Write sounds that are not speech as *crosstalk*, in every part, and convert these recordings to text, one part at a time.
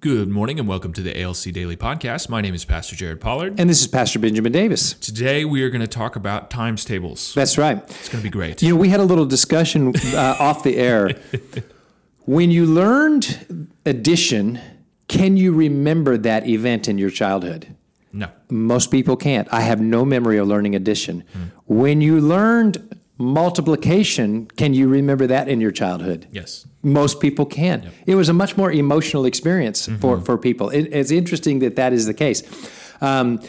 Good morning and welcome to the ALC Daily Podcast. My name is Pastor Jared Pollard. And this is Pastor Benjamin Davis. Today we are going to talk about times tables. That's right. It's going to be great. You know, we had a little discussion uh, *laughs* off the air. When you learned addition, can you remember that event in your childhood? No. Most people can't. I have no memory of learning addition. When you learned multiplication, can you remember that in your childhood? Yes. Most people can. It was a much more emotional experience for, for people. It, it's interesting that that is the case. Um,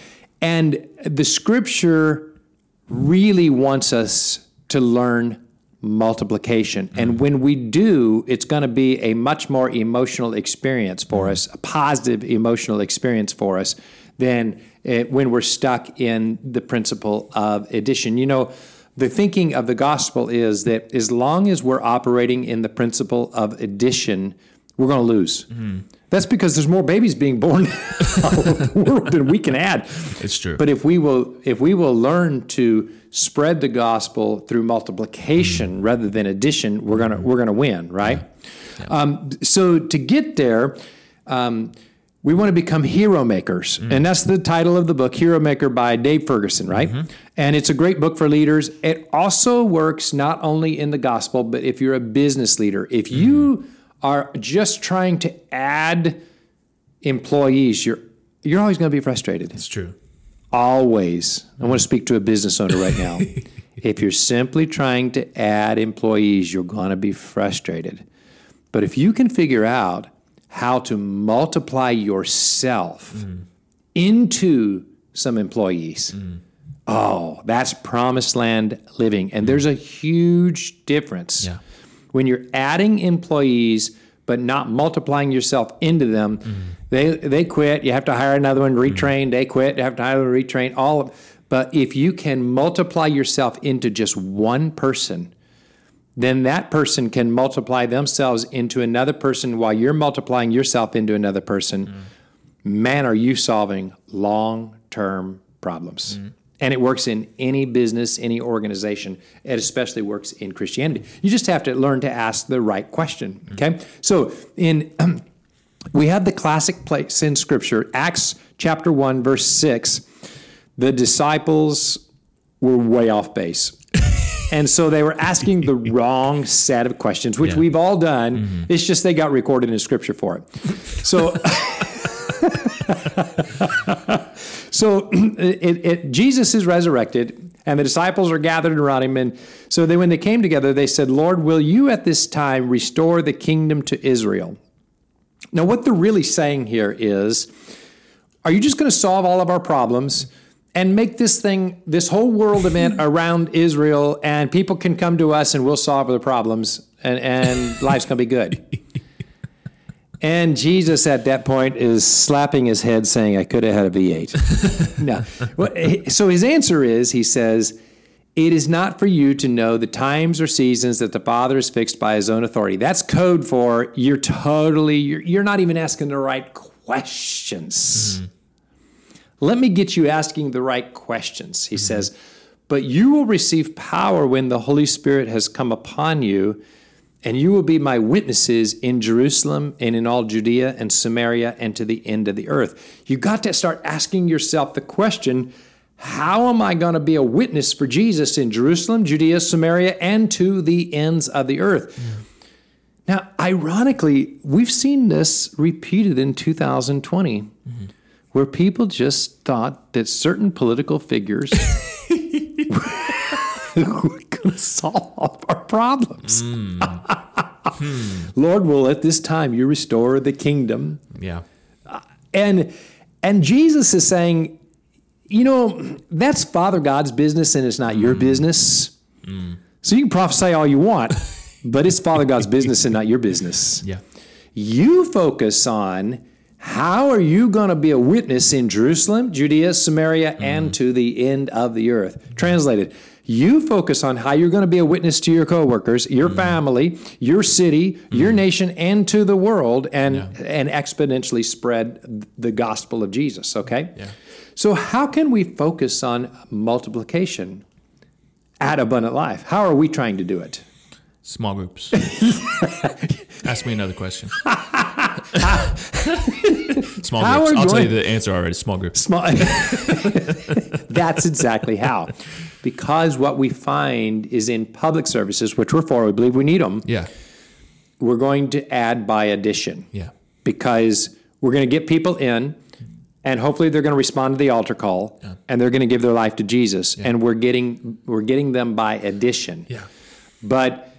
and the scripture really wants us to learn multiplication. And when we do, it's going to be a much more emotional experience for us, a positive emotional experience for us than uh, when we're stuck in the principle of addition. You know, the thinking of the gospel is that as long as we're operating in the principle of addition, we're going to lose. That's because there's more babies being born *laughs* in the world than we can add. It's true. But if we will, if we will learn to spread the gospel through multiplication rather than addition, we're gonna we're gonna win, right? Um, so to get there, um, we want to become hero makers, mm. and that's the title of the book, Hero Maker by Dave Ferguson, right? Mm-hmm. And it's a great book for leaders. It also works not only in the gospel, but if you're a business leader, if mm-hmm. you are just trying to add employees, you're you're always going to be frustrated. It's true. Always. I want to mm-hmm. speak to a business owner right now. *laughs* if you're simply trying to add employees, you're going to be frustrated. But if you can figure out how to multiply yourself into some employees, oh, that's promised land living. And there's a huge difference Yeah. when you're adding employees but not multiplying yourself into them. They they quit. You have to hire another one, retrain. They quit. You have to hire one, retrain. All of, but if you can multiply yourself into just one person, then that person can multiply themselves into another person while you're multiplying yourself into another person. Mm-hmm. Man, are you solving long term problems? Mm-hmm. And it works in any business, any organization. It especially works in Christianity. You just have to learn to ask the right question. Mm-hmm. Okay. So in *clears throat* we have the classic place in Scripture, Acts chapter one, verse six. The disciples were way off base. And so they were asking the *laughs* wrong set of questions, which Yeah. we've all done. Mm-hmm. It's just they got recorded in scripture for it. So, *laughs* so *clears throat* it, it, Jesus is resurrected, and the disciples are gathered around him. And so they, when they came together, they said, Lord, will you at this time restore the kingdom to Israel? Now, what they're really saying here is, are you just going to solve all of our problems and make this thing, this whole world event *laughs* around Israel, and people can come to us and we'll solve the problems and, and *laughs* life's going to be good? And Jesus at that point is slapping his head, saying, I could have had a V8. *laughs* no. Well, so his answer is, he says, It is not for you to know the times or seasons that the Father is fixed by his own authority. That's code for you're totally, you're, you're not even asking the right questions. Mm-hmm. Let me get you asking the right questions. He says, But you will receive power when the Holy Spirit has come upon you, and you will be my witnesses in Jerusalem and in all Judea and Samaria and to the end of the earth. You got to start asking yourself the question how am I going to be a witness for Jesus in Jerusalem, Judea, Samaria, and to the ends of the earth? Now, ironically, we've seen this repeated in 2020, where people just thought that certain political figures *laughs* were going to solve our problems. Hmm. *laughs* Lord, will at this time you restore the kingdom. Yeah. Uh, and and Jesus is saying, you know, that's Father God's business and it's not your hmm. business. Hmm. So you can prophesy all you want, but it's Father God's business and not your business. Yeah. You focus on how are you going to be a witness in Jerusalem, Judea, Samaria, and mm. to the end of the earth? Translated, you focus on how you're going to be a witness to your coworkers, your mm. family, your city, your mm. nation, and to the world, and and exponentially spread the gospel of Jesus. Okay. Yeah. So how can we focus on multiplication at Abundant Life? How are we trying to do it? Small groups. *laughs* Ask me another question. *laughs* *laughs* Small How groups. I'll tell you the answer already. Small groups. Small. *laughs* *laughs* That's exactly how. Because what we find is in public services, which we're for, we believe we need them, Yeah. we're going to add by addition. Yeah. Because we're going to get people in, and hopefully they're going to respond to the altar call, and they're going to give their life to Jesus, and we're getting we're getting them by addition. Yeah. But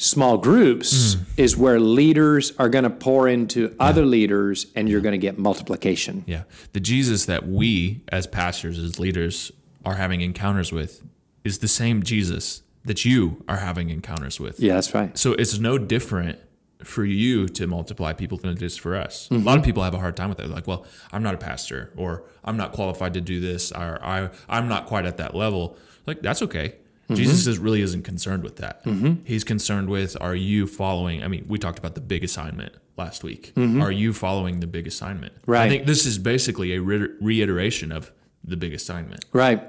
small groups hmm. is where leaders are going to pour into other leaders, and you're going to get multiplication. Yeah. The Jesus that we as pastors, as leaders, are having encounters with is the same Jesus that you are having encounters with. Yeah, that's right. So it's no different for you to multiply people than it is for us. A mm-hmm. lot of people have a hard time with that. They're like, well, I'm not a pastor, or I'm not qualified to do this, or I, I'm not quite at that level. Like, that's okay. Mm-hmm. Jesus is, really isn't concerned with that. Mm-hmm. He's concerned with, are you following? I mean, we talked about the big assignment last week. Mm-hmm. Are you following the big assignment? Right. I think this is basically a re- reiteration of the big assignment. Right.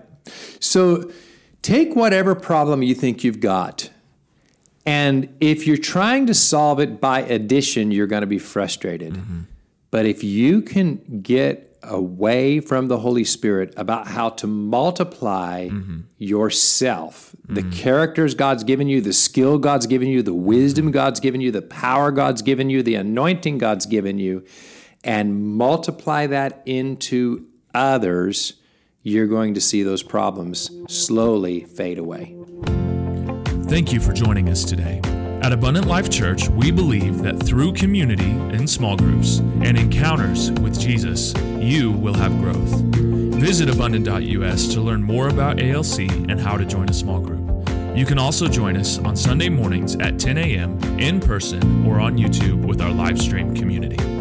So take whatever problem you think you've got. And if you're trying to solve it by addition, you're going to be frustrated. But if you can get away from the Holy Spirit about how to multiply mm-hmm. yourself, the mm-hmm. characters God's given you, the skill God's given you, the wisdom mm-hmm. God's given you, the power God's given you, the anointing God's given you, and multiply that into others, you're going to see those problems slowly fade away. Thank you for joining us today. At Abundant Life Church, we believe that through community in small groups and encounters with Jesus, you will have growth. Visit abundant.us to learn more about ALC and how to join a small group. You can also join us on Sunday mornings at 10 a.m. in person or on YouTube with our live stream community.